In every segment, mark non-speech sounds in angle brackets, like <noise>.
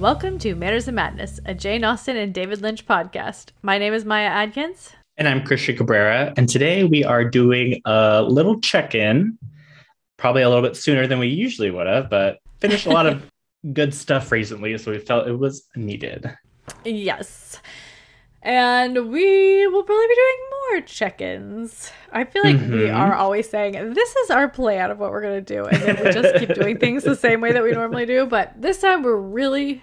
Welcome to Manners and Madness, a Jane Austen and David Lynch podcast. My name is Maya Adkins. And I'm Christian Cabrera. And today we are doing a little check in, probably a little bit sooner than we usually would have, but finished a lot of <laughs> good stuff recently. So we felt it was needed. Yes. And we will probably be doing more check ins. I feel like mm-hmm. we are always saying, this is our plan of what we're going to do. And then we just keep doing things the same way that we normally do. But this time we're really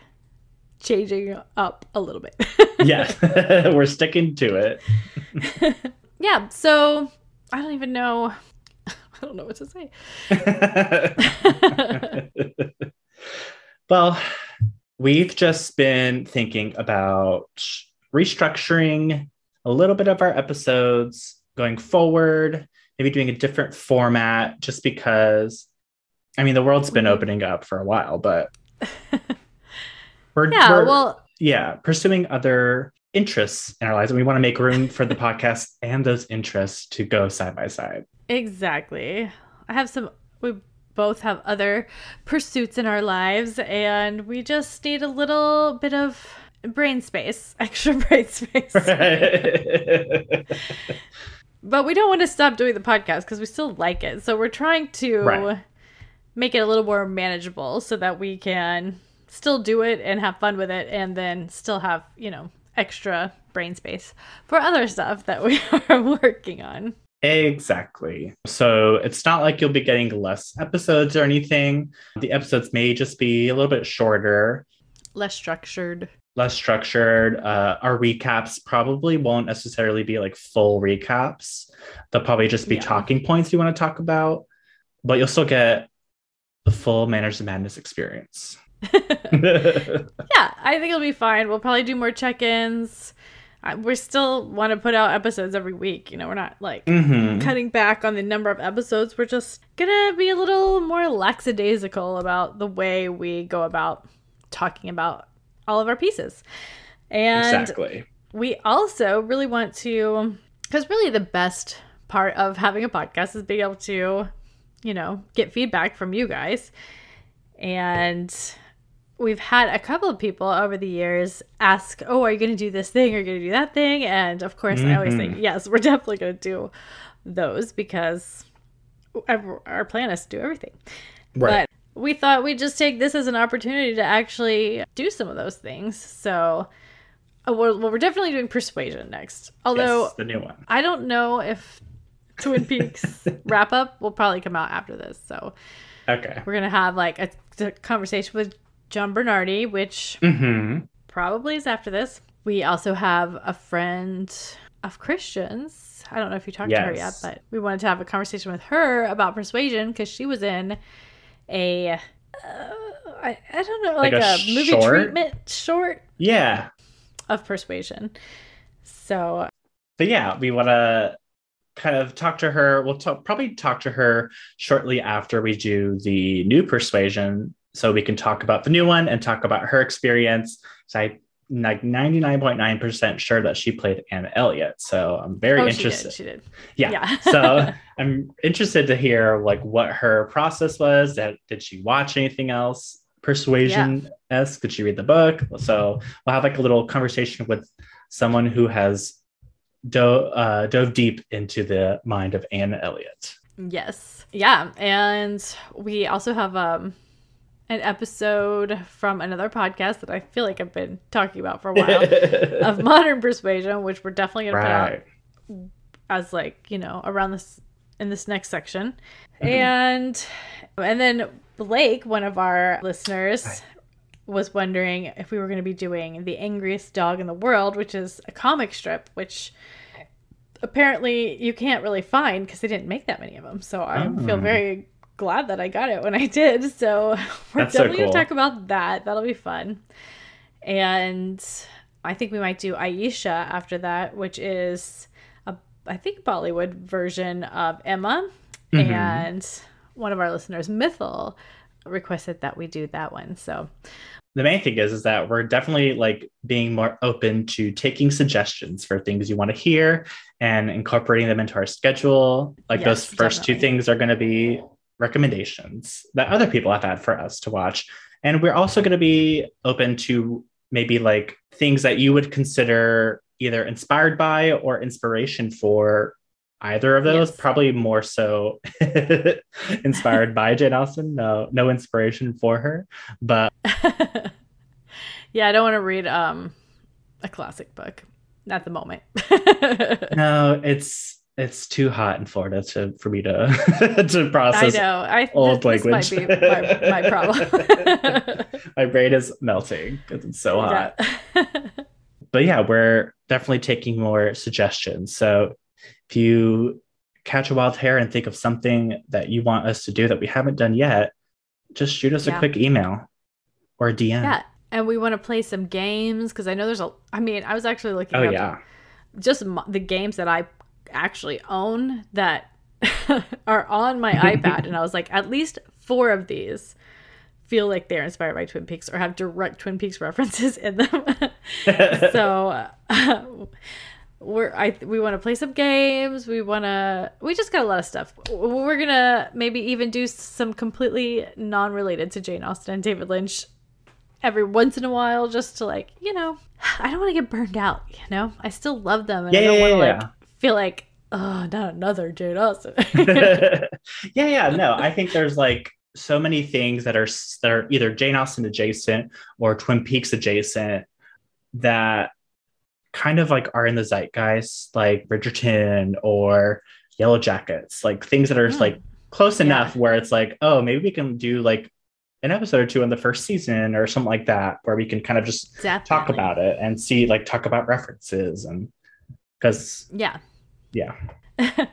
changing up a little bit. <laughs> yeah, <laughs> we're sticking to it. <laughs> yeah, so I don't even know. I don't know what to say. well, we've just been thinking about restructuring a little bit of our episodes going forward, maybe doing a different format just because I mean the world's been mm-hmm. opening up for a while, but we're Yeah, we're, well yeah, pursuing other interests in our lives and we want to make room for the <laughs> podcast and those interests to go side by side. Exactly. I have some we both have other pursuits in our lives and we just need a little bit of brain space, <laughs> extra brain space. <laughs> but we don't want to stop doing the podcast because we still like it. So we're trying to right. make it a little more manageable so that we can still do it and have fun with it and then still have, you know, extra brain space for other stuff that we <laughs> are working on. Exactly. So it's not like you'll be getting less episodes or anything. The episodes may just be a little bit shorter, less structured less structured. Uh, our recaps probably won't necessarily be like full recaps. They'll probably just be yeah. talking points you want to talk about, but you'll still get the full Manners of Madness experience. <laughs> <laughs> yeah, I think it'll be fine. We'll probably do more check ins. We still want to put out episodes every week. You know, we're not like mm-hmm. cutting back on the number of episodes. We're just gonna be a little more lackadaisical about the way we go about talking about all of our pieces. And exactly. we also really want to, because really the best part of having a podcast is being able to, you know, get feedback from you guys. And we've had a couple of people over the years ask, "Oh, are you going to do this thing? Are you going to do that thing?" And of course, mm-hmm. I always say, mm-hmm. "Yes, we're <laughs> definitely going to do those because our plan is to do everything." Right. But we thought we'd just take this as an opportunity to actually do some of those things. So, uh, well, we're definitely doing Persuasion next. Although yes, the new one, I don't know if Twin Peaks <laughs> wrap up will probably come out after this. So, okay, we're gonna have like a, a conversation with John Bernardi, which mm-hmm. probably is after this. We also have a friend of Christians. I don't know if you talked yes. to her yet, but we wanted to have a conversation with her about persuasion because she was in a uh, I, I don't know like, like a, a, movie short? treatment short yeah of persuasion so but yeah we want to kind of talk to her we'll talk, probably talk to her shortly after we do the new persuasion so we can talk about the new one and talk about her experience so i like 99.9% sure that she played Anne Elliot. So I'm very oh, interested. She did. She did. Yeah. yeah. so <laughs> I'm interested to hear like what her process was. That did she watch anything else persuasion esque? Did she read the book? So we'll have like a little conversation with someone who has dove, uh, dove deep into the mind of Anne Elliot. Yes. Yeah. And we also have um an episode from another podcast that I feel like I've been talking about for a while of <laughs> modern persuasion, which we're definitely gonna right. put out as like, you know, around this in this next section. Mm-hmm. And and then Blake, one of our listeners, was wondering if we were going to be doing The Angriest Dog in the World, which is a comic strip, which apparently you can't really find because they didn't make that many of them. So I oh. feel very glad that I got it when I did. <laughs> So we're That's definitely so cool. gonna talk about that. That'll be fun. And I think we might do Aisha after that, which is a I think Bollywood version of Emma. Mm-hmm. And one of our listeners, Mythil, requested that we do that one. So the main thing is is that we're definitely like being more open to taking suggestions for things you want to hear and incorporating them into our schedule like yes, those first definitely. two things are going to be recommendations that other people have had for us to watch And we're also going to be open to maybe like things that you would consider either inspired by or inspiration for either of those. Yes. Probably more so <laughs> inspired by Jane Austen. No, no inspiration for her, but <laughs> yeah, I don't want to read um a classic book at the moment. <laughs> no, it's it's too hot in Florida to for me to <laughs> to process. I know. I old this language. might be my, my problem. <laughs> my brain is melting because it's so hot. Yeah. but yeah, we're definitely taking more suggestions. So if you catch a wild hair and think of something that you want us to do that we haven't done yet, just shoot us yeah. a quick email or DM. Yeah. And we want to play some games because I know there's a. I mean, I was actually looking. Oh yeah. Just the games that I actually own that <laughs> are on my iPad. And I was like, at least four of these feel like they're inspired by Twin Peaks or have direct Twin Peaks <laughs> references in them. <laughs> so uh, we're I we want to play some games. We want to we just got a lot of stuff. We're gonna maybe even do some completely non-related to Jane Austen and David Lynch every once in a while, just to like you know <sighs> I don't want to get burned out. You know I still love them and yeah, I don't want to yeah. like feel like, oh, not another Jane Austen. <laughs> <laughs> yeah, yeah, no, I think there's like so many things that are that are either Jane Austen adjacent or Twin Peaks adjacent that kind of like are in the zeitgeist, like Bridgerton or Yellow Jackets, like things that are mm. like close enough yeah. where it's like, oh, maybe we can do like an episode or two in the first season or something like that, where we can kind of just Definitely. talk about it and see like talk about references and because yeah. Yeah. <laughs>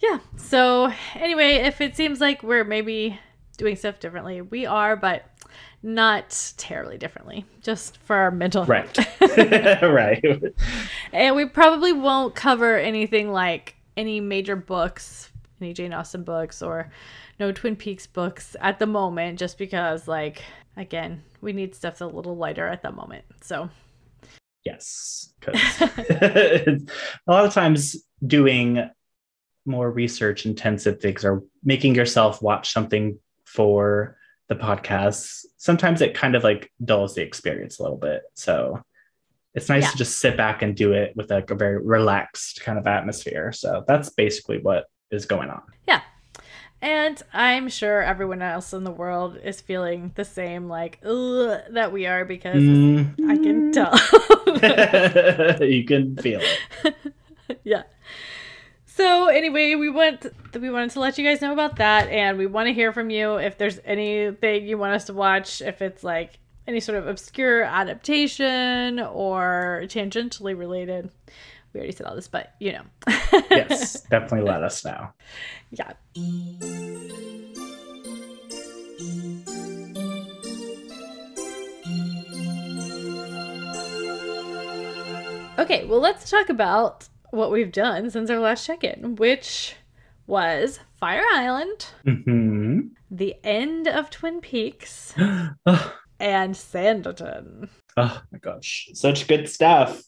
Yeah so anyway if it seems like we're maybe doing stuff differently we are but not terribly differently just for our mental right. <laughs> <laughs> right. And we probably won't cover anything like any major books any jane austen books or no twin peaks books at the moment just because like again we need stuff a little lighter at the moment so Yes, <laughs> because <laughs> a lot of times doing more research intensive things or making yourself watch something for the podcast, sometimes it kind of like dulls the experience a little bit. So it's nice yeah. to just sit back and do it with like a very relaxed kind of atmosphere. So that's basically what is going on. Yeah. And I'm sure everyone else in the world is feeling the same, like, that we are because mm-hmm. I can tell. <laughs> you can feel it. <laughs> yeah. So anyway, we want we wanted to let you guys know about that, and we want to hear from you if there's anything you want us to watch. If it's like any sort of obscure adaptation or tangentially related, we already said all this, but you know. yes, <laughs> definitely let us know. Yeah. Okay, well, let's talk about what we've done since our last check in, which was Fire Island, mm-hmm. the end of Twin Peaks, <gasps> and Sanditon. Oh my gosh, such good stuff.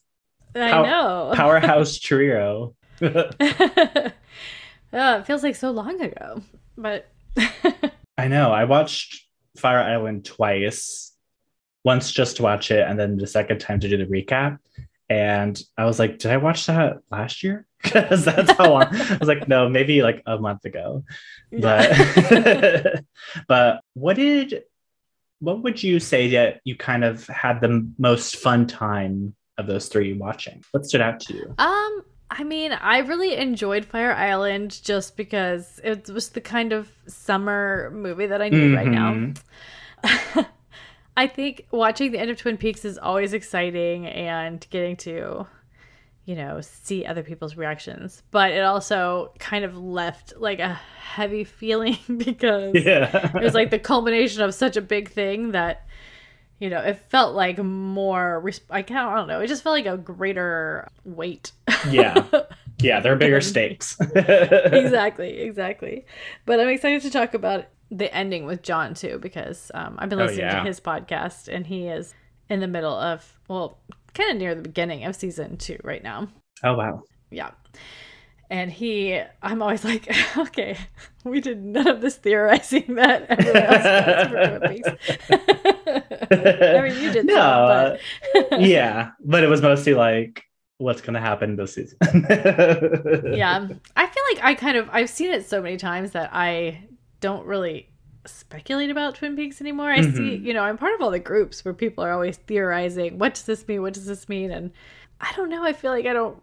I Pow- know. <laughs> Powerhouse trio. <laughs> <laughs> oh, it feels like so long ago, but I know. I watched Fire Island twice. Once just to watch it, and then the second time to do the recap. And I was like, did I watch that last year? Because that's how long. I was like, no, maybe like a month ago. But but what did what would you say that you kind of had the most fun time of those three watching? What stood out to you? Um, I mean, I really enjoyed Fire Island just because it was the kind of summer movie that I need mm-hmm. right now. Mm-hmm. <laughs> I think watching the end of Twin Peaks is always exciting and getting to, you know, see other people's reactions. But it also kind of left like a heavy <laughs> feeling <laughs> because yeah. it was like the culmination of such a big thing that you know, it felt like more. Resp- I can't. I don't know. It just felt like a greater weight. yeah, <laughs> yeah. There are bigger stakes. <laughs> exactly, exactly. But I'm excited to talk about the ending with John too because um, I've been oh, listening oh, yeah. to his podcast and he is in the middle of well, kind of near the beginning of season two right now. Oh wow. Yeah. And he, I'm always like, <laughs> okay, we did none of this theorizing that <laughs> everyone else does <laughs> I mean, you did. No, some, but... Uh, yeah, but it was mostly like, what's going to happen this season. yeah, I feel like I kind of I've seen it so many times that I don't really speculate about Twin Peaks anymore. I mm-hmm. see, you know, I'm part of all the groups where people are always theorizing, what does this mean? What does this mean? And I don't know. I feel like I don't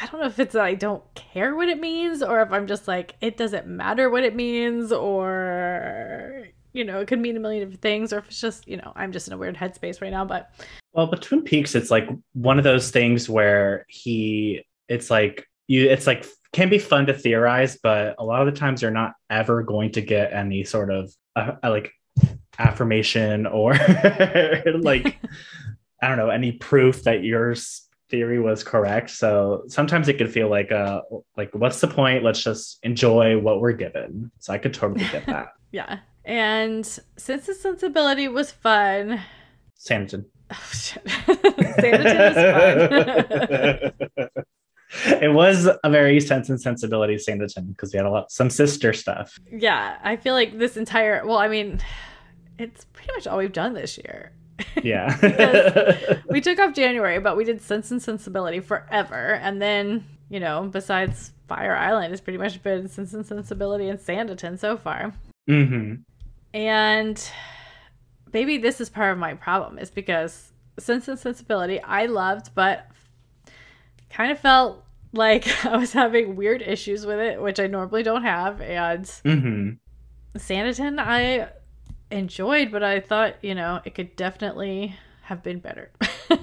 I don't know if it's that I don't care what it means or if I'm just like it doesn't matter what it means or you know, it could mean a million different things or if it's just, you know, I'm just in a weird headspace right now, but well, but Twin Peaks it's like one of those things where he it's like you it's like can be fun to theorize, but a lot of the times you're not ever going to get any sort of uh, uh like affirmation or <laughs> like <laughs> I don't know any proof that your theory was correct. So sometimes it could feel like uh like what's the point? Let's just enjoy what we're given. So I could totally get <laughs> that. yeah. And since the sensibility was fun, Sanditon. <laughs> Oh shit. Sanditon was fun. <laughs> it was a very sense and sensibility Sanditon because we had a lot some sister stuff. Yeah, I feel like this entire well, I mean, it's pretty much all we've done this year. Yeah. <laughs> <laughs> we took off January, but we did Sense and Sensibility forever. And then, you know, besides Fire Island, it's pretty much been Sense and Sensibility and Sanditon so far. Mm-hmm. And maybe this is part of my problem is because Sense and Sensibility I loved, but kind of felt like <laughs> I was having weird issues with it, which I normally don't have. And mm-hmm. Sanditon, I enjoyed, but I thought, you know, it could definitely have been better.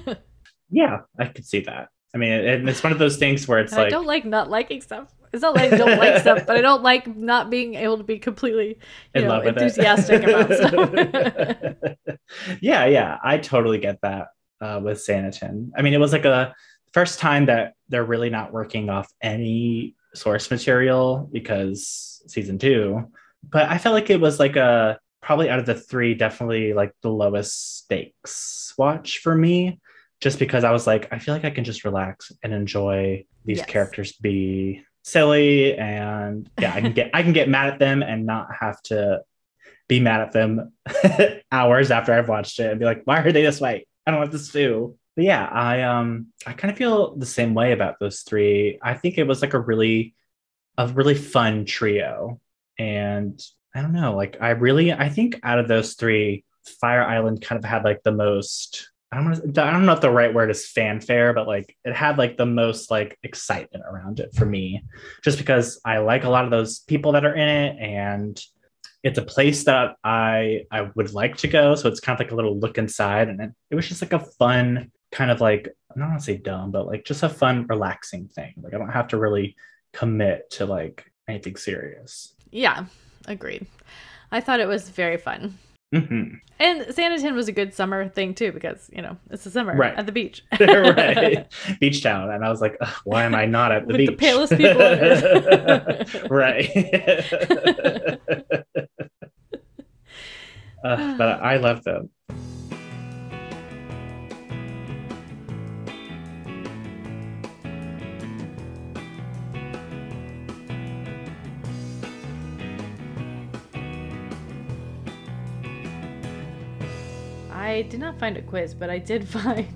<laughs> yeah, I could see that. I mean, it, it's one of those things where it's and like I don't like not liking stuff. It's not like I don't like stuff, but I don't like not being able to be completely, you know, enthusiastic about <laughs> stuff. yeah, yeah, I totally get that uh, with Sanditon. I mean, it was like a first time that they're really not working off any source material because season two. But I felt like it was like a probably out of the three, definitely like the lowest stakes watch for me, just because I was like, I feel like I can just relax and enjoy these yes. characters be silly and yeah, I can get I can get mad at them and not have to be mad at them <laughs> hours after I've watched it and be like, why are they this way? I don't want this to but yeah, I um I kind of feel the same way about those three. I think it was like a really a really fun trio. And I don't know, like I really I think out of those three, Fire Island kind of had like the most I don't know, I don't know if the right word is fanfare, but like it had like the most like excitement around it for me, just because I like a lot of those people that are in it, and it's a place that I I would like to go. So it's kind of like a little look inside, and it, it was just like a fun kind of like I don't want to say dumb, but like just a fun, relaxing thing. Like I don't have to really commit to like anything serious. Yeah, agreed. I thought it was very fun. Mm-hmm. And Sanditon was a good summer thing too because you know it's the summer right. at the beach, <laughs> right? <laughs> Beach town, and I was like, why am I not at the With beach? The palest people <laughs> right. uh, but I love them. I did not find a quiz, but I did <laughs> find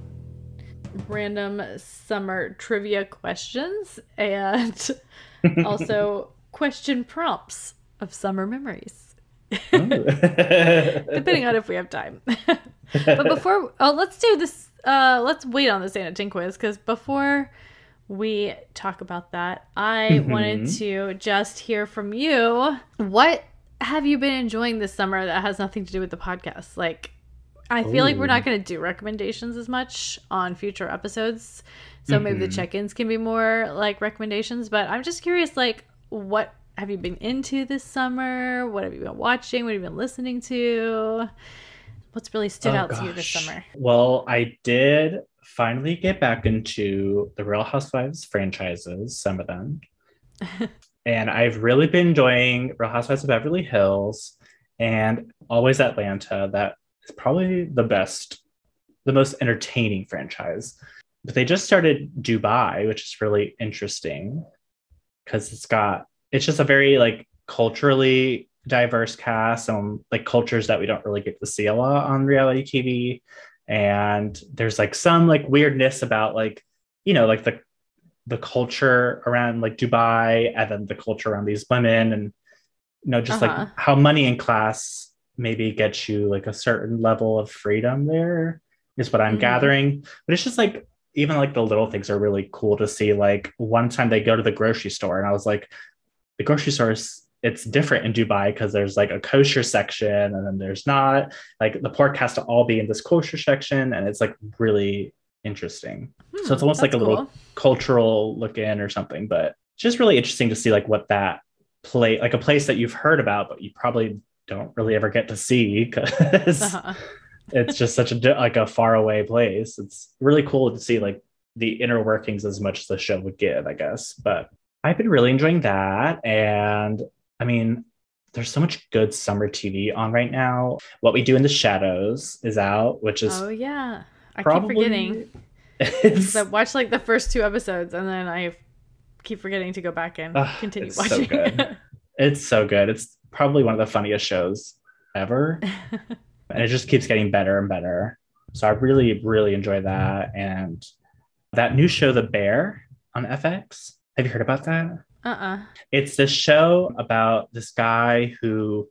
random summer trivia questions and <laughs> also question prompts of summer memories. <laughs> Depending on if we have time. but before oh let's do this uh let's wait on the Sanditon quiz because before we talk about that, I mm-hmm. wanted to just hear from you. What have you been enjoying this summer that has nothing to do with the podcast? Like I feel Ooh. like we're not going to do recommendations as much on future episodes. So mm-hmm. maybe the mm-hmm. check-ins can be more like recommendations, but I'm just curious like what have you been into this summer? What have you been watching? What have you been listening to? What's really stood oh, out gosh. to you this summer? Well, I did finally get back into the Real Housewives franchises, some of them. <laughs> and I've really been enjoying Real Housewives of Beverly Hills and Always Atlanta. That it's probably the best, the most entertaining franchise. But they just started Dubai, which is really interesting. because it's got it's just a very like culturally diverse cast and like cultures that we don't really get to see a lot on reality TV. And there's like some like weirdness about like, you know, like the the culture around like Dubai and then the culture around these women and you know, just uh-huh. like how money and class maybe gets you like a certain level of freedom there is what I'm mm-hmm. gathering. But it's just like even like the little things are really cool to see. Like one time they go to the grocery store and I was like, the grocery store is it's different in Dubai because there's like a kosher section and then there's not. Like the pork has to all be in this kosher section, and it's like really interesting. Hmm, so it's almost like a cool. little cultural look in or something, but just really interesting to see like what that play like a place that you've heard about, but you probably don't really ever get to see because uh-huh. <laughs> it's just such a like a far away place. It's really cool to see like the inner workings as much as the show would give, I guess. But I've been really enjoying that. And I mean, there's so much good summer TV on right now. What We Do in the Shadows is out, which is oh yeah, I probably, keep forgetting. <laughs> It's... I watched like the first two episodes, and then I keep forgetting to go back and uh, continue watching. So good. <laughs> it's so good. It's probably one of the funniest shows ever, <laughs> and it just keeps getting better and better. So I really, really enjoy that. And that new show, The Bear, on FX. Have you heard about that? uh-uh it's this show about this guy who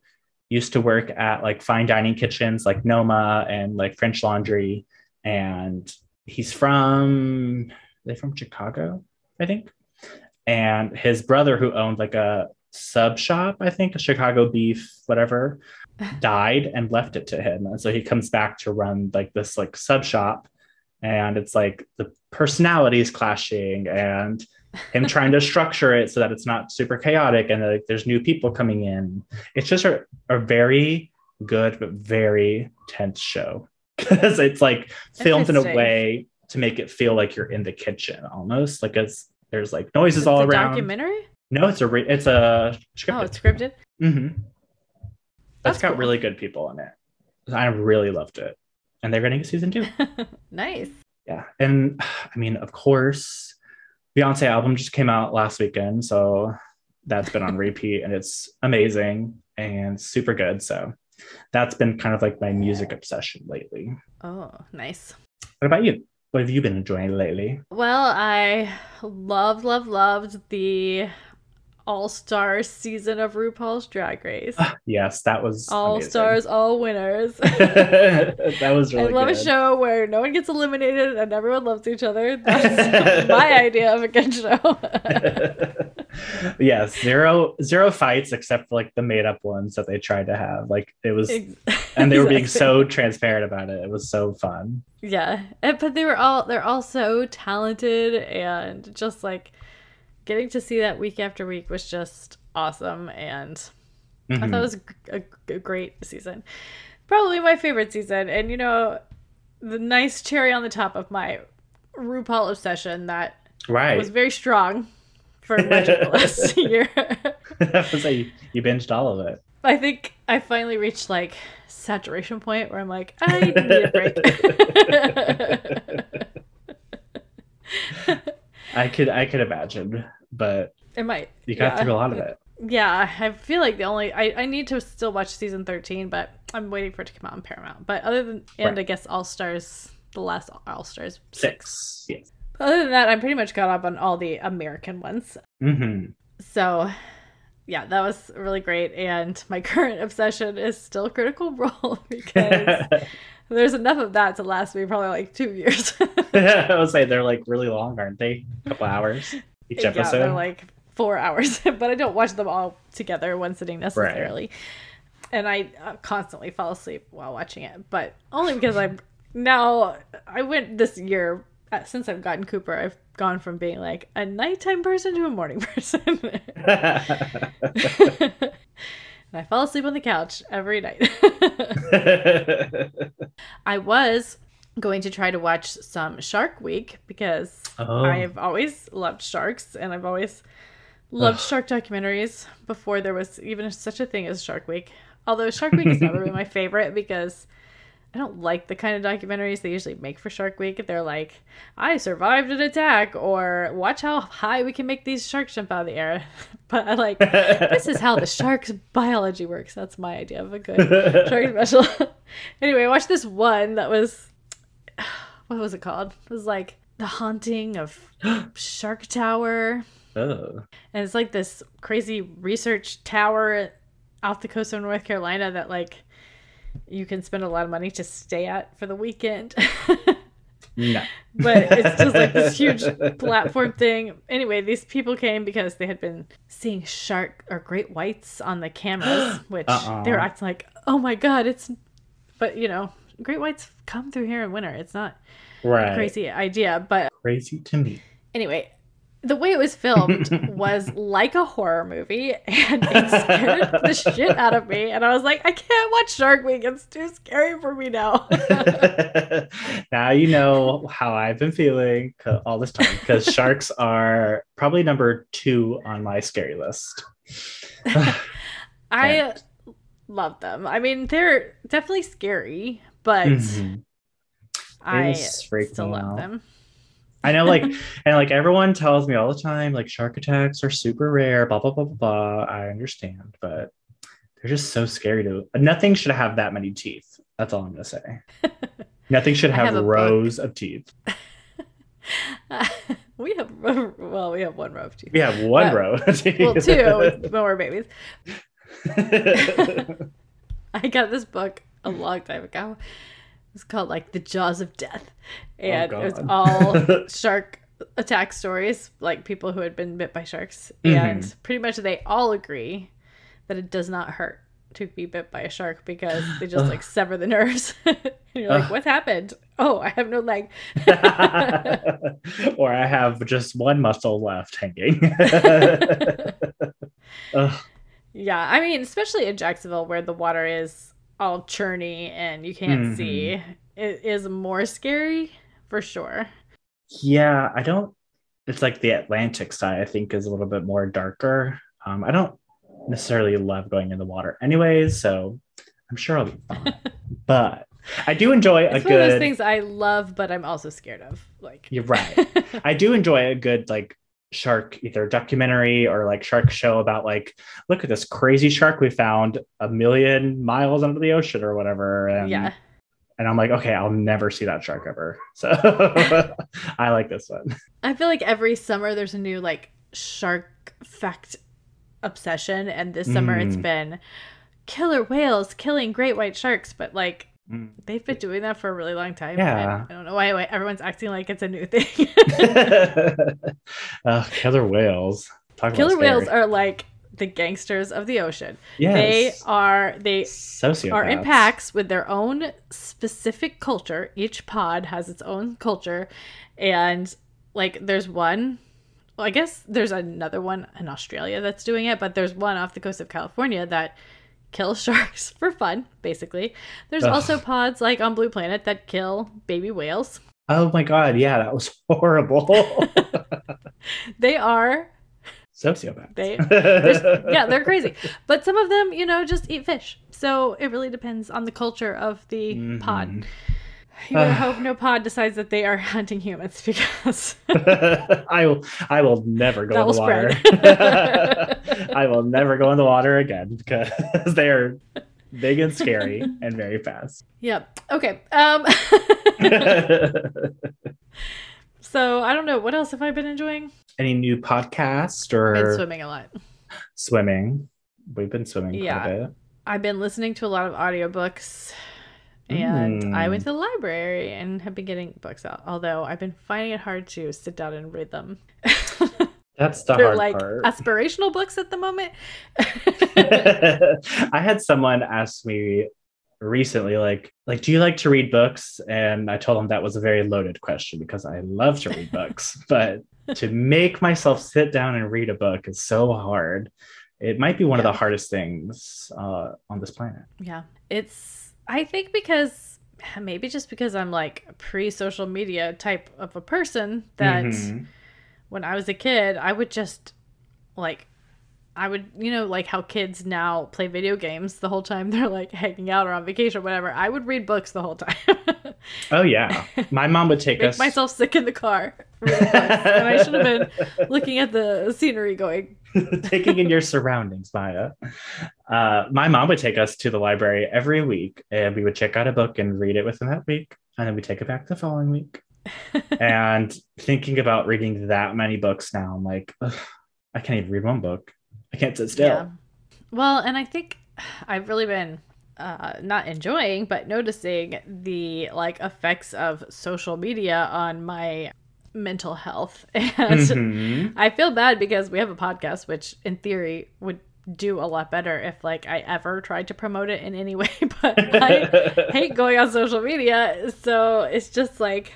used to work at like fine dining kitchens like noma and like french laundry and he's from they from chicago i think and his brother who owned like a sub shop i think a chicago beef whatever <laughs> died and left it to him and so he comes back to run like this like sub shop and it's like the personalities clashing and him <laughs> trying to structure it so that it's not super chaotic and like there's new people coming in. It's just a, a very good but very tense show <laughs> because it's like filmed in a way to make it feel like you're in the kitchen almost like it's there's like noises all around. Documentary? No, it's a re- it's a scripted. Oh, it's scripted. Mm-hmm. That's got cool. really good people in it. I really loved it, and they're getting a season two. <laughs> nice. Yeah, and I mean, of course, Beyonce album just came out last weekend, so that's been on <laughs> repeat and it's amazing and super good. So that's been kind of like my music obsession lately. Oh, nice. What about you? What have you been enjoying lately? Well, I loved, loved, loved the all Star season of RuPaul's Drag Race. Ah, yes, that was all stars, all winners. <laughs> <laughs> that was really. I love good. a show where no one gets eliminated and everyone loves each other. That's <laughs> my idea of a good show. yes, zero zero fights except for like the made up ones that they tried to have. Like it was, and they were being so transparent about it. It was so fun. Yeah, but they were all they're all so talented and just like getting to see that week after week was just awesome and mm-hmm. i thought it mm-hmm. was a, a, great season. Probably my favorite season and you know the nice cherry on the top of my rupaul obsession that right. was very strong for much of the last <laughs> year. Was like you binged all of it. I think i finally reached like saturation point where i'm like i <laughs> need a break. I could I could imagine but it might. You got yeah. through a lot of it. Yeah, I feel like the only I, I need to still watch season thirteen, but I'm waiting for it to come out on Paramount. But other than and right. I guess All Stars, the last All Stars six. Yes. Other than that, I'm pretty much caught up on all the American ones. Mm-hmm. So, yeah, that was really great. And my <laughs> current obsession is still Critical Role <laughs> because <laughs> there's enough of that to last me probably like two years. I would say they're like really long, aren't they? A couple hours each episode. Yeah, they're like four hours, <laughs> but I don't watch them all together one sitting necessarily. Right. And I uh, constantly fall asleep while watching it, but only because I'm <laughs> now I went this year uh, since I've gotten Cooper. I've gone from being like a nighttime person to a morning <laughs> person. and I fall asleep on the couch every night. I was going to try to watch some Shark Week because oh. I've always loved sharks and I've always loved Ugh. shark <sighs> documentaries before there was even such a thing as Shark Week. Although Shark Week has never been my <laughs> favorite because I don't like the kind of documentaries they usually make for Shark Week. They're like, I survived an attack, or watch how high we can make these sharks jump out of the air. <laughs> But I like, this is how the <laughs> shark's biology works. That's my idea of a good shark special. anyway, I watched this one that was, <sighs> what was it called? It was like The Haunting of <gasps> Shark Tower. Oh. And it's like this crazy research tower off the coast of North Carolina that like you can spend a lot of money to stay at for the weekend. no. <laughs> But it's just like this huge <laughs> platform thing. Anyway, these people came because they had been seeing shark or great whites on the cameras, <gasps> which uh-uh. they were acting like, oh my God, it's. But, you know, great whites come through here in winter. It's not right. a crazy idea, but. Crazy to me. Anyway, the way it was filmed <laughs> was like a horror movie and it scared <laughs> the shit out of me and i was like i can't watch shark week it's too scary for me now <laughs> now you know how i've been feeling all this time because sharks are probably number two on my scary list i love them i mean they're definitely scary but mm-hmm. i still love them I know, like, <laughs> and like everyone tells me all the time, like shark attacks are super rare, blah blah blah blah blah. I understand, but they're just so scary to. Nothing should have that many teeth. That's all I'm gonna say. <laughs> Nothing should have, have rows book. of teeth. <laughs> we have well, we have one row of teeth. We have one row. Of teeth. Well, two with more babies. I got this book a long time ago it's called like the Jaws of Death, oh, and oh, it was all <laughs> shark attack stories, like people who had been bit by sharks, mm-hmm. and pretty much they all agree that it does not hurt to be bit by a shark because they just like <sighs> sever the nerves. <laughs> and you're like, <sighs> what happened? Oh, I have no leg. <laughs> or I have just one muscle left hanging. yeah, I mean, especially in Jacksonville where the water is all churny and you can't mm-hmm. see, it is more scary for sure. Yeah, I don't. It's like the Atlantic side, I think, is a little bit more darker. Um, I don't necessarily love going in the water, anyways, so I'm sure I'll be fine. <laughs> but I do enjoy it's a one good. Of those things I love, but I'm also scared of. Like you're right. I do enjoy a good like shark either documentary or like shark show about like look at this crazy shark we found a million miles under the ocean or whatever. And yeah. and i'm like okay i'll never see that shark ever. So <laughs> <laughs> i like this one. I feel like every summer there's a new like shark fact obsession. And this summer mm. it's been killer whales killing great white sharks. But like. They've been doing that for a really long time. Yeah. I don't know why, why everyone's acting like it's a new thing. <laughs> uh, killer whales. Talk killer whales are like the gangsters of the ocean. Yes. They are they Sociopaths. are in packs with their own specific culture. Each pod has its own culture. And like there's one well, I guess there's another one in Australia that's doing it, but there's one off the coast of California that kill <laughs> sharks for fun, basically. There's Ugh. also pods like on Blue Planet that kill baby whales. Oh my god, yeah, that was <laughs> horrible. <laughs> they are sociopaths. They, yeah, they're crazy. But some of them, you know, just eat fish. So it really depends on the culture of the mm-hmm. pod. <sighs> You would <sighs> hope no pod decides that they are hunting humans <laughs> because I will I will never go in the water. <laughs> I will never go in the water again because <laughs> they are big and scary and very fast. Yep. Okay. Um So I don't know. What else have I been enjoying? Any new podcast or been swimming a lot. Swimming. We've been swimming yeah. a bit. I've been listening to a lot of audiobooks and mm. I went to the library and have been getting books out. Although I've been finding it hard to sit down and read them. <laughs> That's the hard like part. Aspirational books at the moment. <laughs> I had someone ask me recently, like, like, do you like to read books? And I told them that was a very loaded question because I love to read books, <laughs> but to make myself sit down and read a book is so hard. It might be one yeah. of the hardest things uh, on this planet. Yeah, it's I think because <sighs> maybe just because I'm like a pre social media type of a person that mm-hmm. when I was a kid, I would just like I would, you know, like how kids now play video games the whole time <laughs> they're like hanging out or on vacation or whatever. I would read books the whole time. <laughs> oh yeah, my mom would take Make us. myself sick in the car, and I should have been <laughs> looking at the scenery, going. <laughs> taking in your surroundings, Maya. Uh, my mom would take us to the library every week, and we would check out a book and read it within that week, and then we take it back the following week. <laughs> and thinking about reading that many books now, I'm like, I can't even read one book. I can't sit still. Yeah. Well, and I think I've really been uh, not enjoying, but noticing the like effects of social media on my mental health. <laughs> And mm-hmm. I feel bad because we have a podcast, which in theory would do a lot better if like I ever tried to promote it in any <laughs> way, but I <laughs> hate going on social media. So it's just like,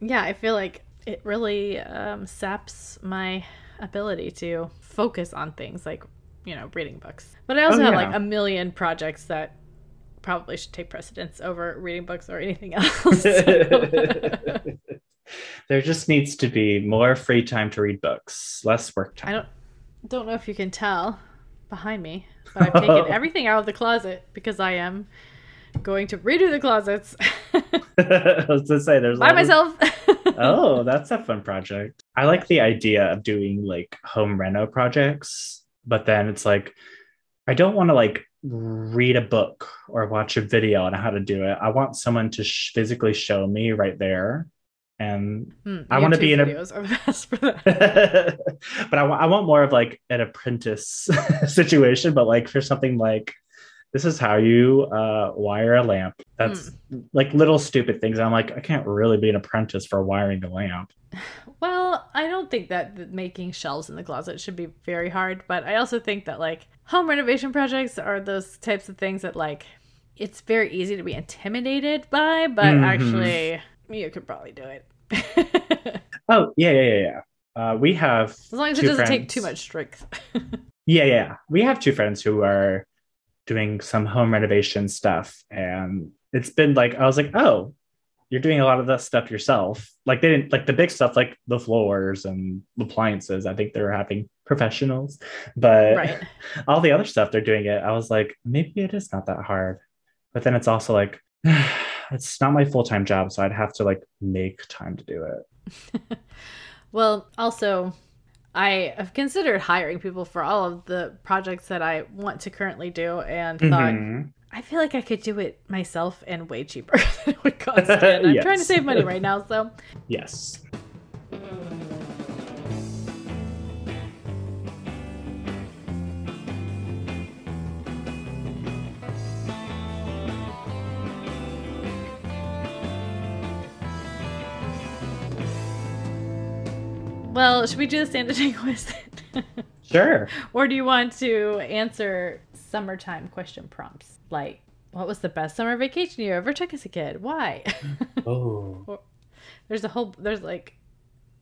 yeah, I feel like it really um, saps my ability to focus on things like you know reading books but i also oh, have like a million projects that probably should take precedence over reading books or anything else there just needs to be more free time to read books less work time i don't don't know if you can tell behind me but i've taken <laughs> everything out of the closet because i am going to redo the closets <laughs> I was to say there's by myself <laughs> oh, that's a fun project. I like the idea of doing like home reno projects, but then it's like I don't want to like read a book or watch a video on how to do it. I want someone to sh- physically show me right there. And hmm, I want to be in a videos are the best for that. <laughs> but I, w- I want more of like an apprentice <laughs> situation, but like for something like this is how you uh, wire a lamp. That's mm. like little stupid things. I'm like, I can't really be an apprentice for wiring a lamp. <sighs> Well, I don't think that making shelves in the closet should be very hard, but I also think that like home renovation projects are those types of things that like it's very easy to be intimidated by, but mm-hmm. actually you could probably do it. <laughs> oh, yeah, yeah, yeah, yeah. Uh, we have as long as it doesn't friends. take too much strength. <laughs> yeah, yeah. We have two friends who are doing some home renovation stuff and it's been like i was like oh you're doing a lot of that stuff yourself like they didn't like the big stuff like the floors and appliances i think they're having professionals but right. <laughs> all the other stuff they're doing it i was like maybe it is not that hard but then it's also like <sighs> it's not my full-time job so i'd have to like make time to do it <laughs> well also I have considered hiring people for all of the projects that I want to currently do and mm-hmm. thought I feel like I could do it myself and way cheaper <laughs> than it would cost. I'm yes. <laughs> trying to save money right now, so yes. Well, should we do the Sanditon <laughs> quiz? sure. Or do you want to answer summertime question prompts? Like, what was the best summer vacation you ever took as a kid? Why? <laughs> Oh. there's a whole. There's like,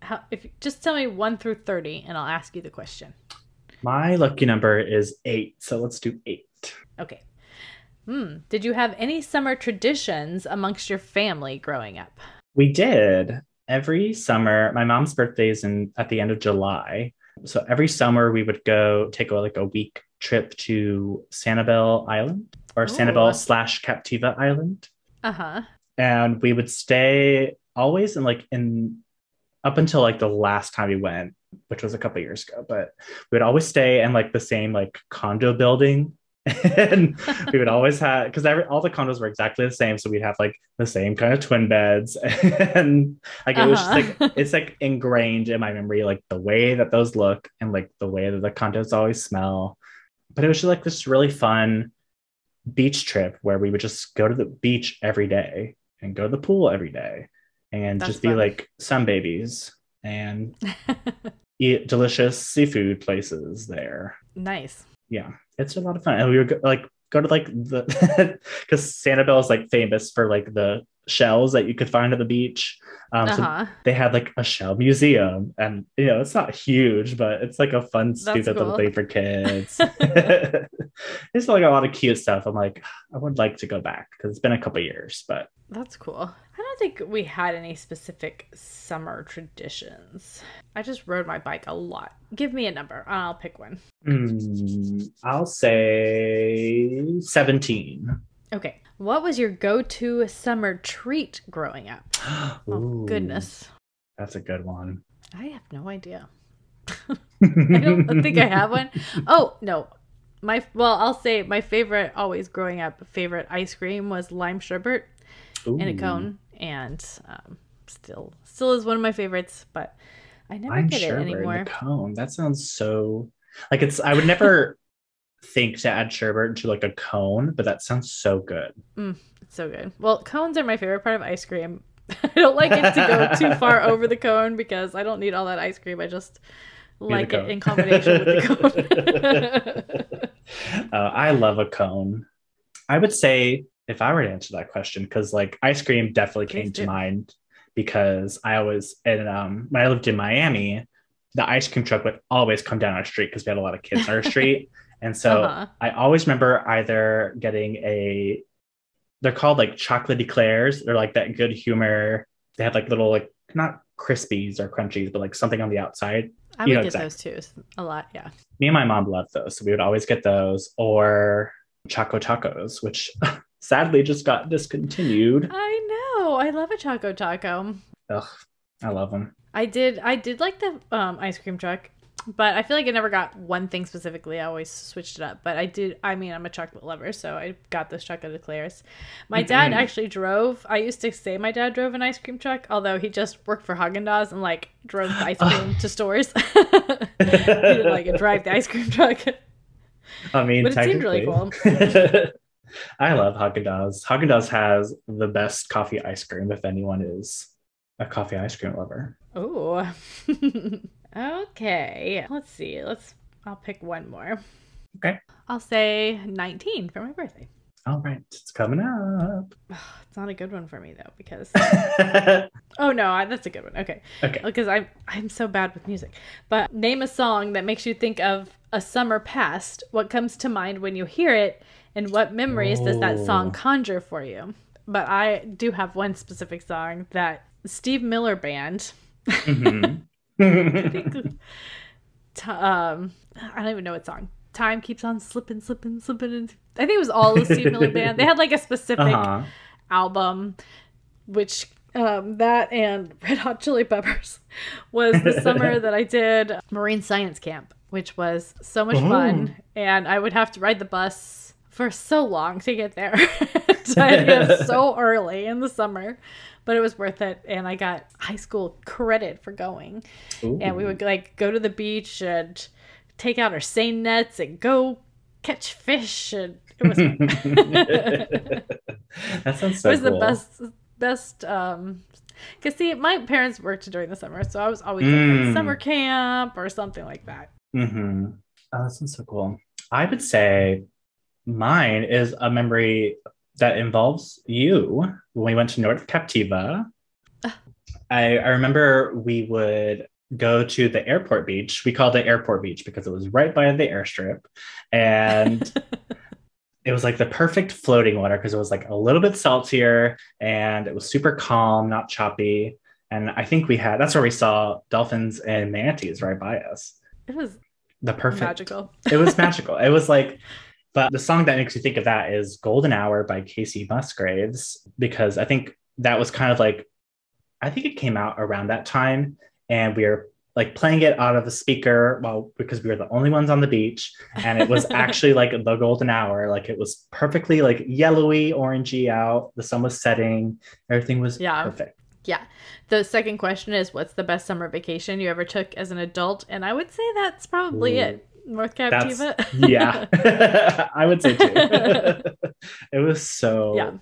how if just tell me one through thirty, and I'll ask you the question. My lucky number is eight, so let's do eight. Okay. Hmm. Did you have any summer traditions amongst your family growing up? We did every summer, my mom's birthday is in at the end of July. So every summer we would go take a, like a week trip to Sanibel Island or Ooh. Sanibel slash Captiva Island. Uh huh. And we would stay always in like in up until like the last time we went, which was a couple years ago. But we would always stay in like the same like condo building <laughs> and we would always have because all the condos were exactly the same so we'd have like the same kind of twin beds <laughs> and like it uh-huh. was just like uh-huh. it's like ingrained in my memory like the way that those look and like the way that the condos always smell but it was just like this really fun beach trip where we would just go to the beach every day and go to the pool every day and That's just be like sun babies and <laughs> eat delicious seafood places there nice yeah it's a lot of fun. And we were like go to like the <laughs> because Sanibel is like famous for like the shells that you could find at the beach. Um, uh-huh. so they had like a shell museum, and you know it's not huge, but it's like a fun, stupid cool. little thing for kids. <laughs> <laughs> it's like a lot of cute stuff. I'm like, I would like to go back because it's been a couple years, but that's cool. I don't think we had any specific summer traditions. I just rode my bike a lot. Give me a number. I'll pick one. Mm, I'll say 17. Okay. What was your go to summer treat growing up? <gasps> oh, goodness. That's a good one. I have no idea. <laughs> I don't think I have one. <laughs> Oh, no. My well, I'll say my favorite always growing up favorite ice cream was lime sherbet Ooh. in a cone and um, still still is one of my favorites, but I never lime get it anymore. cone. That sounds so like it's I would never think to add sherbet into like a cone, but that sounds so good. Mm, it's so good. Well, cones are my favorite part of ice cream. <laughs> I don't like it to go too far <laughs> over the cone because I don't need all that ice cream. I just like it in combination with the cone. <laughs> uh, I love a cone. I would say if I were to answer that question, because like ice cream definitely came to mind because I always and um when I lived in Miami, the ice cream truck would always come down our street because we had a lot of kids on our street. And so uh-huh. I always remember either getting a they're called like chocolate eclairs. They're like that good humor. They have like little like not crispies or crunchies, but like something on the outside. I would you know, get exactly. those too a lot. Yeah. Me and my mom loved those. So we would always get those or Choco Tacos, which <laughs> sadly just got discontinued. I know. I love a Choco Taco. Ugh, I love them. I did. I did like the um, ice cream truck, but I feel like I never got one thing specifically. I always switched it up. But I did. I mean, I'm a chocolate lover, so I got this chocolate eclairs. My mm-hmm. dad actually drove. I used to say my dad drove an ice cream truck, although he just worked for Haagen Dazs and like drove the ice <laughs> cream to stores. <laughs> he didn't like drive the ice cream truck. I mean, but it seemed really cool. <laughs> I love Haagen Dazs. Haagen Dazs has the best coffee ice cream. If anyone is a coffee ice cream lover. Oh. Okay. Let's see. Let's. I'll pick one more. Okay. I'll say 19 for my birthday. All right, it's coming up. <sighs> it's not a good one for me though because. <laughs> <laughs> oh no, I, that's a good one. Okay. Okay. Because I'm I'm so bad with music. But name a song that makes you think of a summer past. What comes to mind when you hear it, and what memories oh. does that song conjure for you? But I do have one specific song that Steve Miller Band. Mm-hmm. <laughs> I um, I don't even know what song. Time keeps on slipping, slipping, slipping. And I think it was all the Steve Miller Band. They had like a specific uh-huh. album, which um, that and Red Hot Chili Peppers was the summer <laughs> that I did Marine Science Camp, which was so much fun. And I would have to ride the bus for so long to get there. <laughs> so <laughs> early in the summer but it was worth it and i got high school credit for going Ooh. and we would like go to the beach and take out our seine nets and go catch fish and it was <laughs> that sounds so it was cool. the best best um because see my parents worked during the summer so i was always mm. like summer camp or something like that mm-hmm. oh that sounds so cool i would say mine is a memory that involves you when we went to North Captiva. Ah. I, I remember we would go to the airport beach. We called it airport beach because it was right by the airstrip. And <laughs> it was like the perfect floating water because it was like a little bit saltier and it was super calm, not choppy. And I think we had that's where we saw dolphins and manatees right by us. It was the perfect magical. it was <laughs> magical. It was like but the song that makes you think of that is Golden Hour by Kacey Musgraves, because I think that was kind of like, I think it came out around that time. And we were like playing it out of the speaker well because we were the only ones on the beach and it was <laughs> actually like the golden hour like it was perfectly like yellowy orangey out the sun was setting everything was yeah. perfect yeah the second question is what's the best summer vacation you ever took as an adult and i would say that's probably Ooh. it North Captiva. yeah, <laughs> I would say too. <laughs> it was so yeah.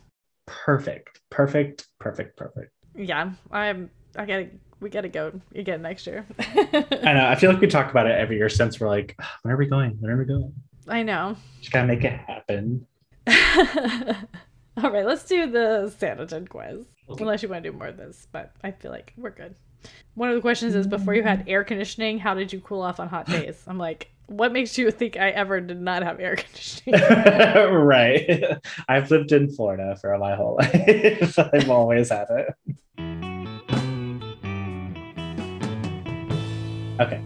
perfect, perfect, perfect, perfect. Yeah, I'm. I gotta. We gotta go again next year. I know. I feel like we talk about it every year since we're like, when are we going? When are we going? I know. Just gotta make it happen. <laughs> All right, let's do the Sanditon quiz. Okay. Unless you want to do more of this, but I feel like we're good. One of the questions is before you had air conditioning, how did you cool off on hot days? I'm like, what makes you think I ever did not have air conditioning? <laughs> right. <laughs> I've lived in Florida for my whole <laughs> life. I've always had it. Okay.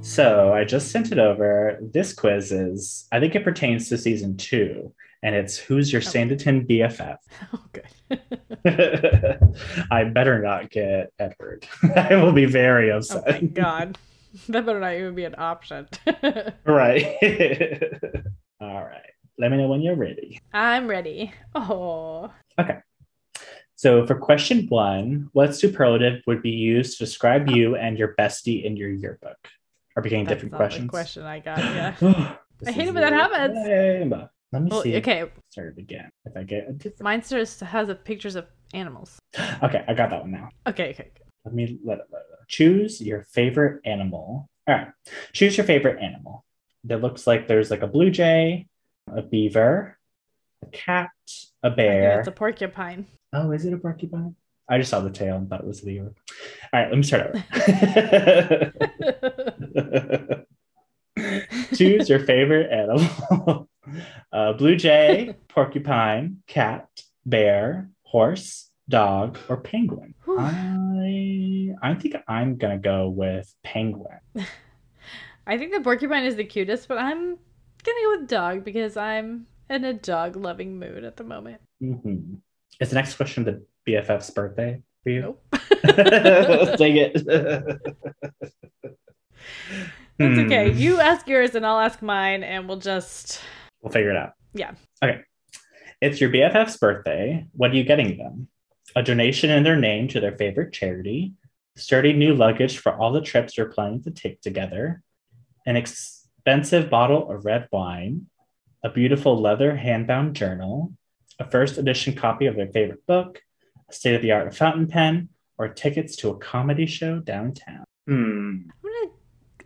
So I just sent it over. This quiz is, I think it pertains to season two, and it's Who's Your okay. Sanditon BFF? Oh, good. I better not get Edward. I will be very upset. Oh, my God. <laughs> That better not even be an option. <laughs> right. <laughs> All right. Let me know when you're ready. I'm ready. Oh. Okay. So for question one, what superlative would be used to describe you and your bestie in your yearbook? Are we getting That's different questions? question I got. <gasps> Yeah. I hate it when that happens. Let me well, see. Okay. Start again. If I get a different. Mine just has a pictures of animals. <gasps> Okay, I got that one now. Okay. Okay. Let me let it, let it. Choose your favorite animal. All right. Choose your favorite animal. That looks like there's like a blue jay, a beaver, a cat, a bear. It's a porcupine. Oh, is it a porcupine? I just saw the tail and thought it was a beaver. All right, let me start over. <laughs> <laughs> Choose your favorite animal. <laughs> uh, blue jay, porcupine, cat, bear, horse, dog, or penguin. I I think I'm gonna go with penguin. <laughs> I think the porcupine is the cutest, but I'm gonna go with dog because I'm in a dog loving mood at the moment. Mm-hmm. Is the next question the BFF's birthday for you? Nope. <laughs> <laughs> Dang it. That's okay. Hmm. You ask yours and I'll ask mine, and we'll just. We'll figure it out. Yeah. Okay. It's your BFF's birthday. What are you getting them? A donation in their name to their favorite charity, sturdy new luggage for all the trips you're planning to take together, an expensive bottle of red wine, a beautiful leather handbound journal, a first edition copy of their favorite book, a state of the art fountain pen, or tickets to a comedy show downtown. Hmm. Gonna,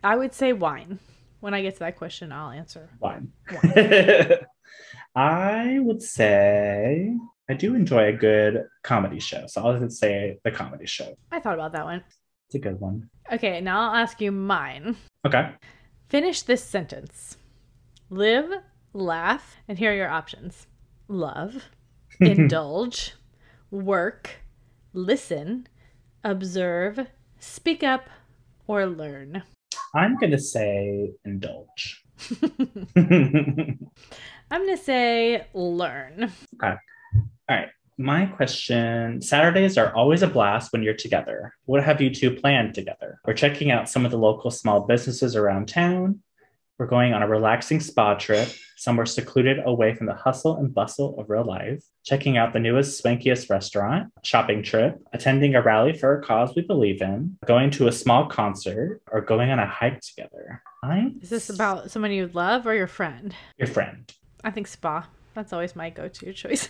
I would say wine. When I get to that question, I'll answer. Wine. wine. <laughs> I would say I do enjoy a good comedy show. So I'll just say the comedy show. I thought about that one. It's a good one. Okay, now I'll ask you mine. Okay. Finish this sentence live, laugh, and here are your options love, <laughs> indulge, work, listen, observe, speak up, or learn? I'm going to say indulge. <laughs> <laughs> I'm going to say learn. Okay. All right. My question Saturdays are always a blast when you're together. What have you two planned together? We're checking out some of the local small businesses around town. We're going on a relaxing spa trip, somewhere secluded away from the hustle and bustle of real life, checking out the newest, swankiest restaurant, shopping trip, attending a rally for a cause we believe in, going to a small concert, or going on a hike together. I Is this about someone you love or your friend? Your friend. I think spa. That's always my go-to choice.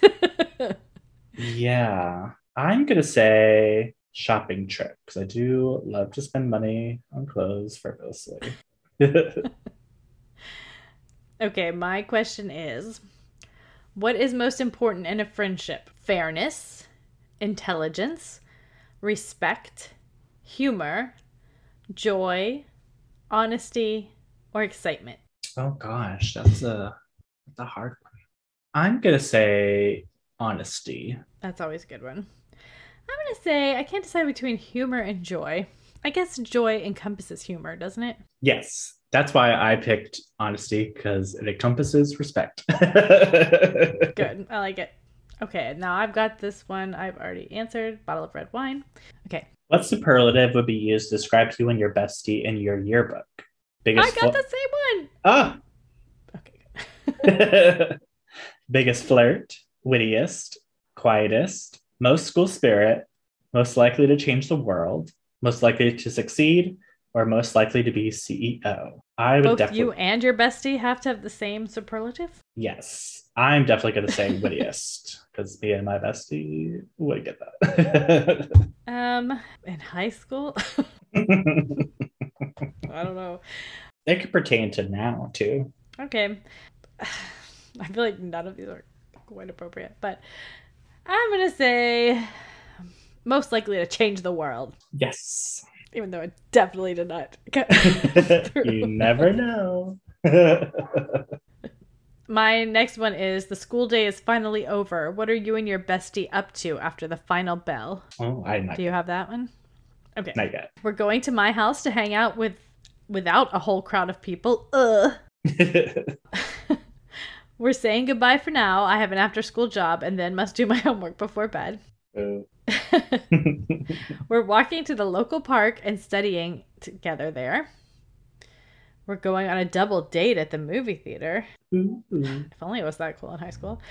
<laughs> yeah. I'm going to say shopping trip because I do love to spend money on clothes frivolously. <laughs> Okay, my question is What is most important in a friendship? Fairness, intelligence, respect, humor, joy, honesty, or excitement? Oh gosh, that's a that's a hard. I'm gonna say honesty. That's always a good one. I'm gonna say I can't decide between humor and joy. I guess joy encompasses humor, doesn't it? Yes, that's why I picked honesty because it encompasses respect. <laughs> Good. I like it. Okay, now I've got this one I've already answered bottle of red wine. Okay. What superlative would be used to describe you and your bestie in your yearbook? Biggest I got fl- the same one. Ah. Okay. <laughs> <laughs> Biggest flirt, wittiest, quietest, most school spirit, most likely to change the world, most likely to succeed, or most likely to be CEO. I would Both definitely you and your bestie have to have the same superlative. Yes, I'm definitely going to say <laughs> wittiest because me and my bestie would get that. <laughs> um, in high school, <laughs> I don't know. It could pertain to now too. Okay, <laughs> I feel like none of these are quite appropriate, but I'm gonna say most likely to change the world. Yes even though it definitely did not. <laughs> you never know. <laughs> My next one is the school day is finally over. What are you and your bestie up to after the final bell? Oh, I not Do you have that one? Okay. Not yet. We're going to my house to hang out with without a whole crowd of people. Ugh. We're saying goodbye for now. I have an after school job and then must do my <laughs> homework before bed. <laughs> We're walking to the local park and studying together there. We're going on a double date at the movie theater. Mm-hmm. If only it was that cool in high school.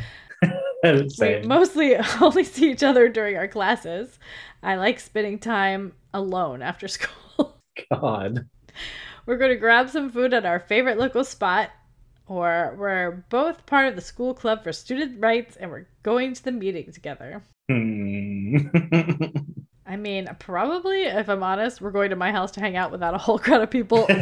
<laughs> we mostly only see each other during our classes. I like spending time alone after school. God. We're going to grab some food at our favorite local spot, or we're both part of the school club for student rights and we're going to the meeting together. Hmm. <laughs> I mean, probably, if I'm honest, we're going to my house to hang out without a <laughs> whole crowd of people. <laughs>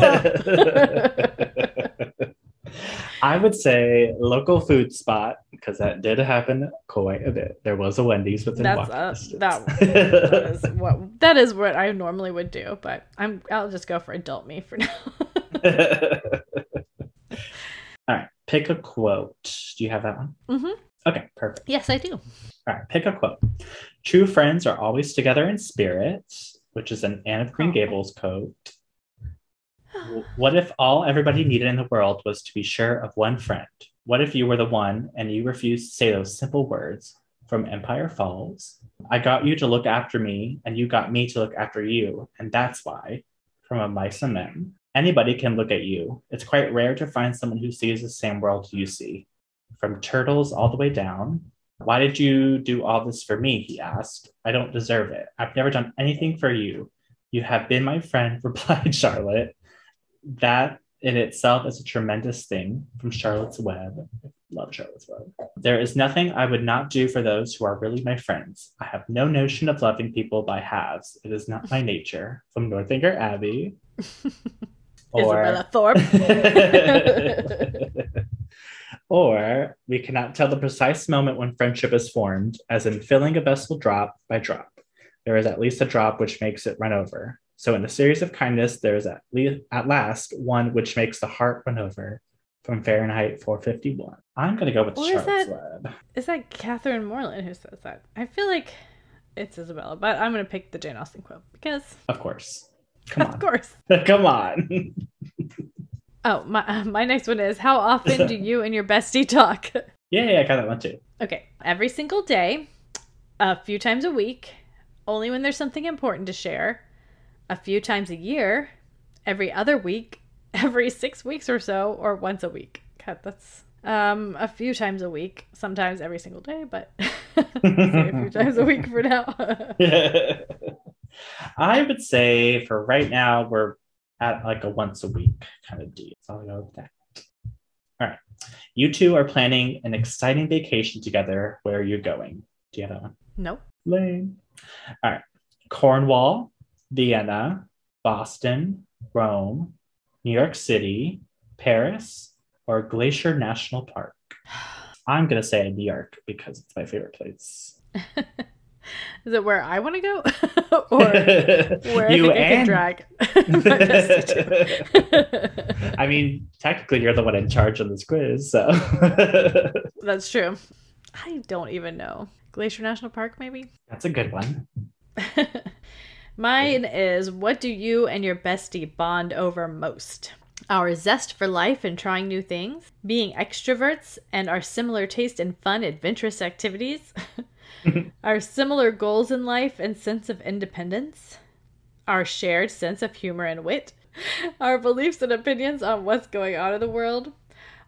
I would say local food spot because that did happen quite a bit. There was a Wendy's within That's walking distance. that, that is what that is what I normally would do, but I'm I'll just go for adult me for now. All right, pick a quote. Do you have that one? Mhm. Okay, perfect. yes, I do. All right, pick a quote. True friends are always together in spirit, which is an Anne of Green Oh. Gables quote. What if all everybody needed in the world was to be sure of one friend? What if you were the one and you refused to say those simple words from Empire Falls? I got you to look after me, and you got me to look after you, and that's why, from a mice and men, anybody can look at you. It's quite rare to find someone who sees the same world you see. From turtles all the way down. Why did you do all this for me? He asked. I don't deserve it. I've never done anything for you. You have been my friend, <laughs> replied Charlotte. That in itself is a tremendous thing from Charlotte's Web. Love Charlotte's Web. There is nothing I would not do for those who are really my friends. I have no notion of loving people by halves. It is not my nature. From Northanger Abbey. <laughs> Isabella Thorpe. <laughs> or we cannot tell the precise moment when friendship is formed, as in filling a vessel drop by drop. There is at least a drop which makes it run over. So in a series of kindness, there is at least at last one which makes the heart run over. From Fahrenheit 451. I'm gonna go with Or is Charlotte's that- Web. Is that Catherine Morland who says that? I feel like it's Isabella, but I'm gonna pick the Jane Austen quote because, Of course. Come of course. <laughs> Come on. <laughs> Oh, my uh, my next one is how often do you and your bestie talk? <laughs> yeah, yeah, I got that one too. okay, every single day, a few times a week, only when there's something important to share, a few times a year, every other week, every six weeks or so, or once a week. God, that's um a few times a week, sometimes every single day, but a few times a week for now. I would say for right now, we're at like a once a week kind of deal. So I'll go with that. All right. You two are planning an exciting vacation together. Where are you going? Do you have that one? nope. Lane. All right. Cornwall, Vienna, Boston, Rome, New York City, Paris, or Glacier National Park. <sighs> I'm going to say New York because it's my favorite place. <laughs> Is it where I want to go, <laughs> or where I you I can and drag <laughs> <laughs> my bestie to? I mean, technically, you're the one in charge of this quiz, so That's true. I don't even know. Glacier National Park, maybe. that's a good one. Mine is what do you and your bestie bond over most? Our zest for life and trying new things, being extroverts, and our similar taste in fun, adventurous activities, <laughs> our similar goals in life and sense of independence, our shared sense of humor and wit, <laughs> our beliefs and opinions on what's going on in the world,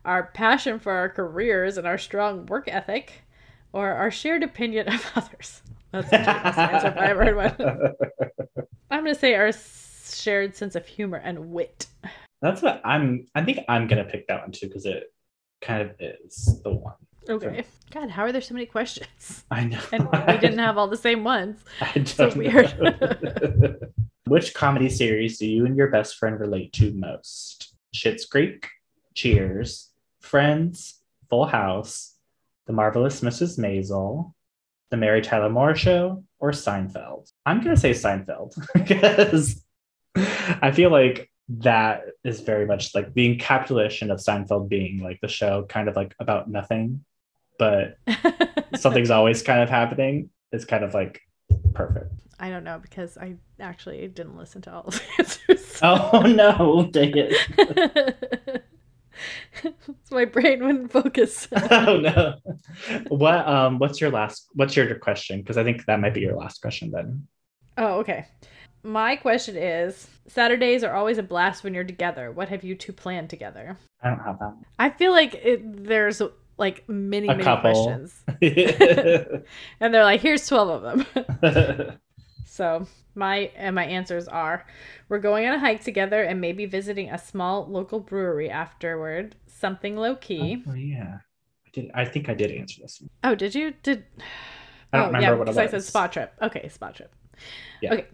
our passion for our careers and our strong work ethic, or our shared opinion <laughs> of others. That's best answer if I ever heard one. I'm gonna say our shared sense of humor and wit. That's what I'm. I think I'm gonna pick that one too because it kind of is the one. Okay. God, how are there so many questions? <laughs> I know. And we didn't have all the same ones. <laughs> I don't so know. weird. <laughs> Which comedy series do you and your best friend relate to most? Schitt's Creek, Cheers, Friends, Full House, The Marvelous Mrs. Maisel, The Mary Tyler Moore Show, or Seinfeld? I'm gonna say Seinfeld because I feel like that is very much like the encapsulation of Seinfeld being like the show kind of like about nothing, but <laughs> something's always kind of happening. It's kind of like perfect. I don't know because I actually didn't listen to all of the <laughs> answers. Oh no, dang it. <laughs> my brain wouldn't focus. oh no. What um what's your last what's your question? Because I think that might be your last question then. Oh, okay. My question is Saturdays are always a blast when you're together. What have you two planned together? I don't have that. I feel like it, there's like many, many questions. <laughs> <laughs> and they're like, here's 12 of them. <laughs> so my and my answers are we're going on a hike together and maybe visiting a small local brewery afterward. Something low key. oh yeah. I did I think I did answer this. one. Oh, did you? Did I don't oh, remember yeah, what it because I said was. spot trip. Okay, spot trip. Yeah. Okay,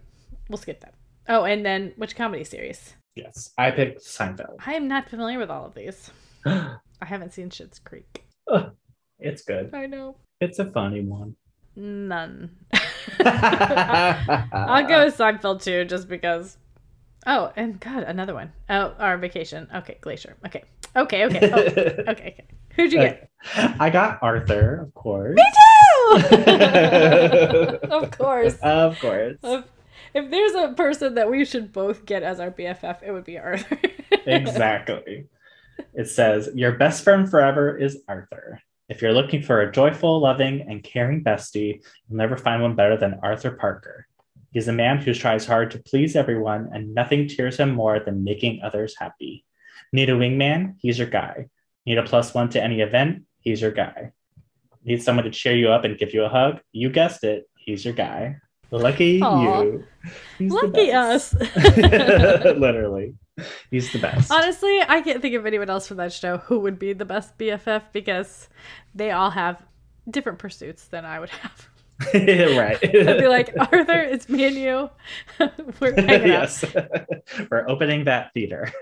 we'll skip that. Oh, and then which comedy series? Yes. I picked Seinfeld. I am not familiar with all of these. <gasps> I haven't seen Schitt's Creek. <laughs> it's good. I know It's a funny one. none. <laughs> I'll go with Seinfeld too, just because. Oh, and God, another one. Oh, our vacation. Okay, Glacier. Okay, okay, okay, oh, <laughs> okay, okay. Who'd you get? I got Arthur, of course. Me too. of course. Of course. If, if there's a person that we should both get as our BFF, it would be Arthur. exactly. It says, Your best friend forever is Arthur. If you're looking for a joyful, loving, and caring bestie, you'll never find one better than Arthur Parker. He's a man who tries hard to please everyone, and nothing cheers him more than making others happy. Need a wingman? He's your guy. Need a plus one to any event? He's your guy. Need someone to cheer you up and give you a hug? You guessed it, he's your guy. Lucky Aw. you. He's Lucky us. <laughs> Literally. <laughs> He's the best. Honestly, I can't think of anyone else from that show who would be the best BFF because they all have different pursuits than I would have. <laughs> right. <laughs> I'd be like, Arthur, it's me and you. We're yes. We're opening that theater.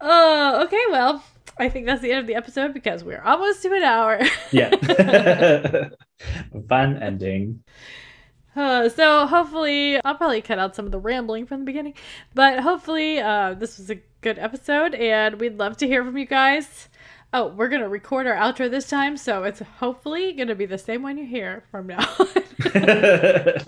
Oh, okay. Well, I think that's the end of the episode because we're almost to an hour. yeah. Fun ending. Uh, so hopefully, I'll probably cut out some of the rambling from the beginning, but hopefully, uh, this was a good episode, and we'd love to hear from you guys. Oh, we're gonna record our outro this time, so it's hopefully gonna be the same one you hear from now. on. <laughs>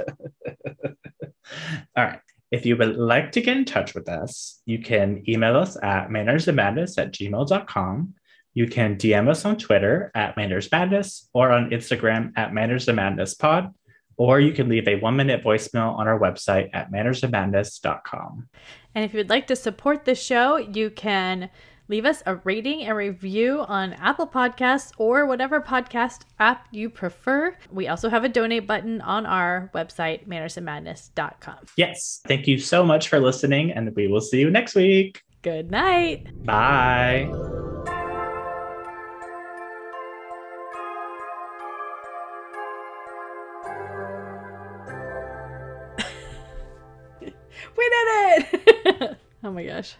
<laughs> All right. If you would like to get in touch with us, you can email us at mannersandmadness at gmail.com. You can DM us on Twitter at mannersmadness or on Instagram at mannersandmadnesspod, or you can leave a one minute voicemail on our website at mannersandmadness.com. And if you'd like to support the show, you can leave us a rating and review on Apple Podcasts or whatever podcast app you prefer. We also have a donate button on our website, mannersandmadness.com. Yes. Thank you so much for listening, and we will see you next week. Good night. Bye. We did it! <laughs> oh my gosh.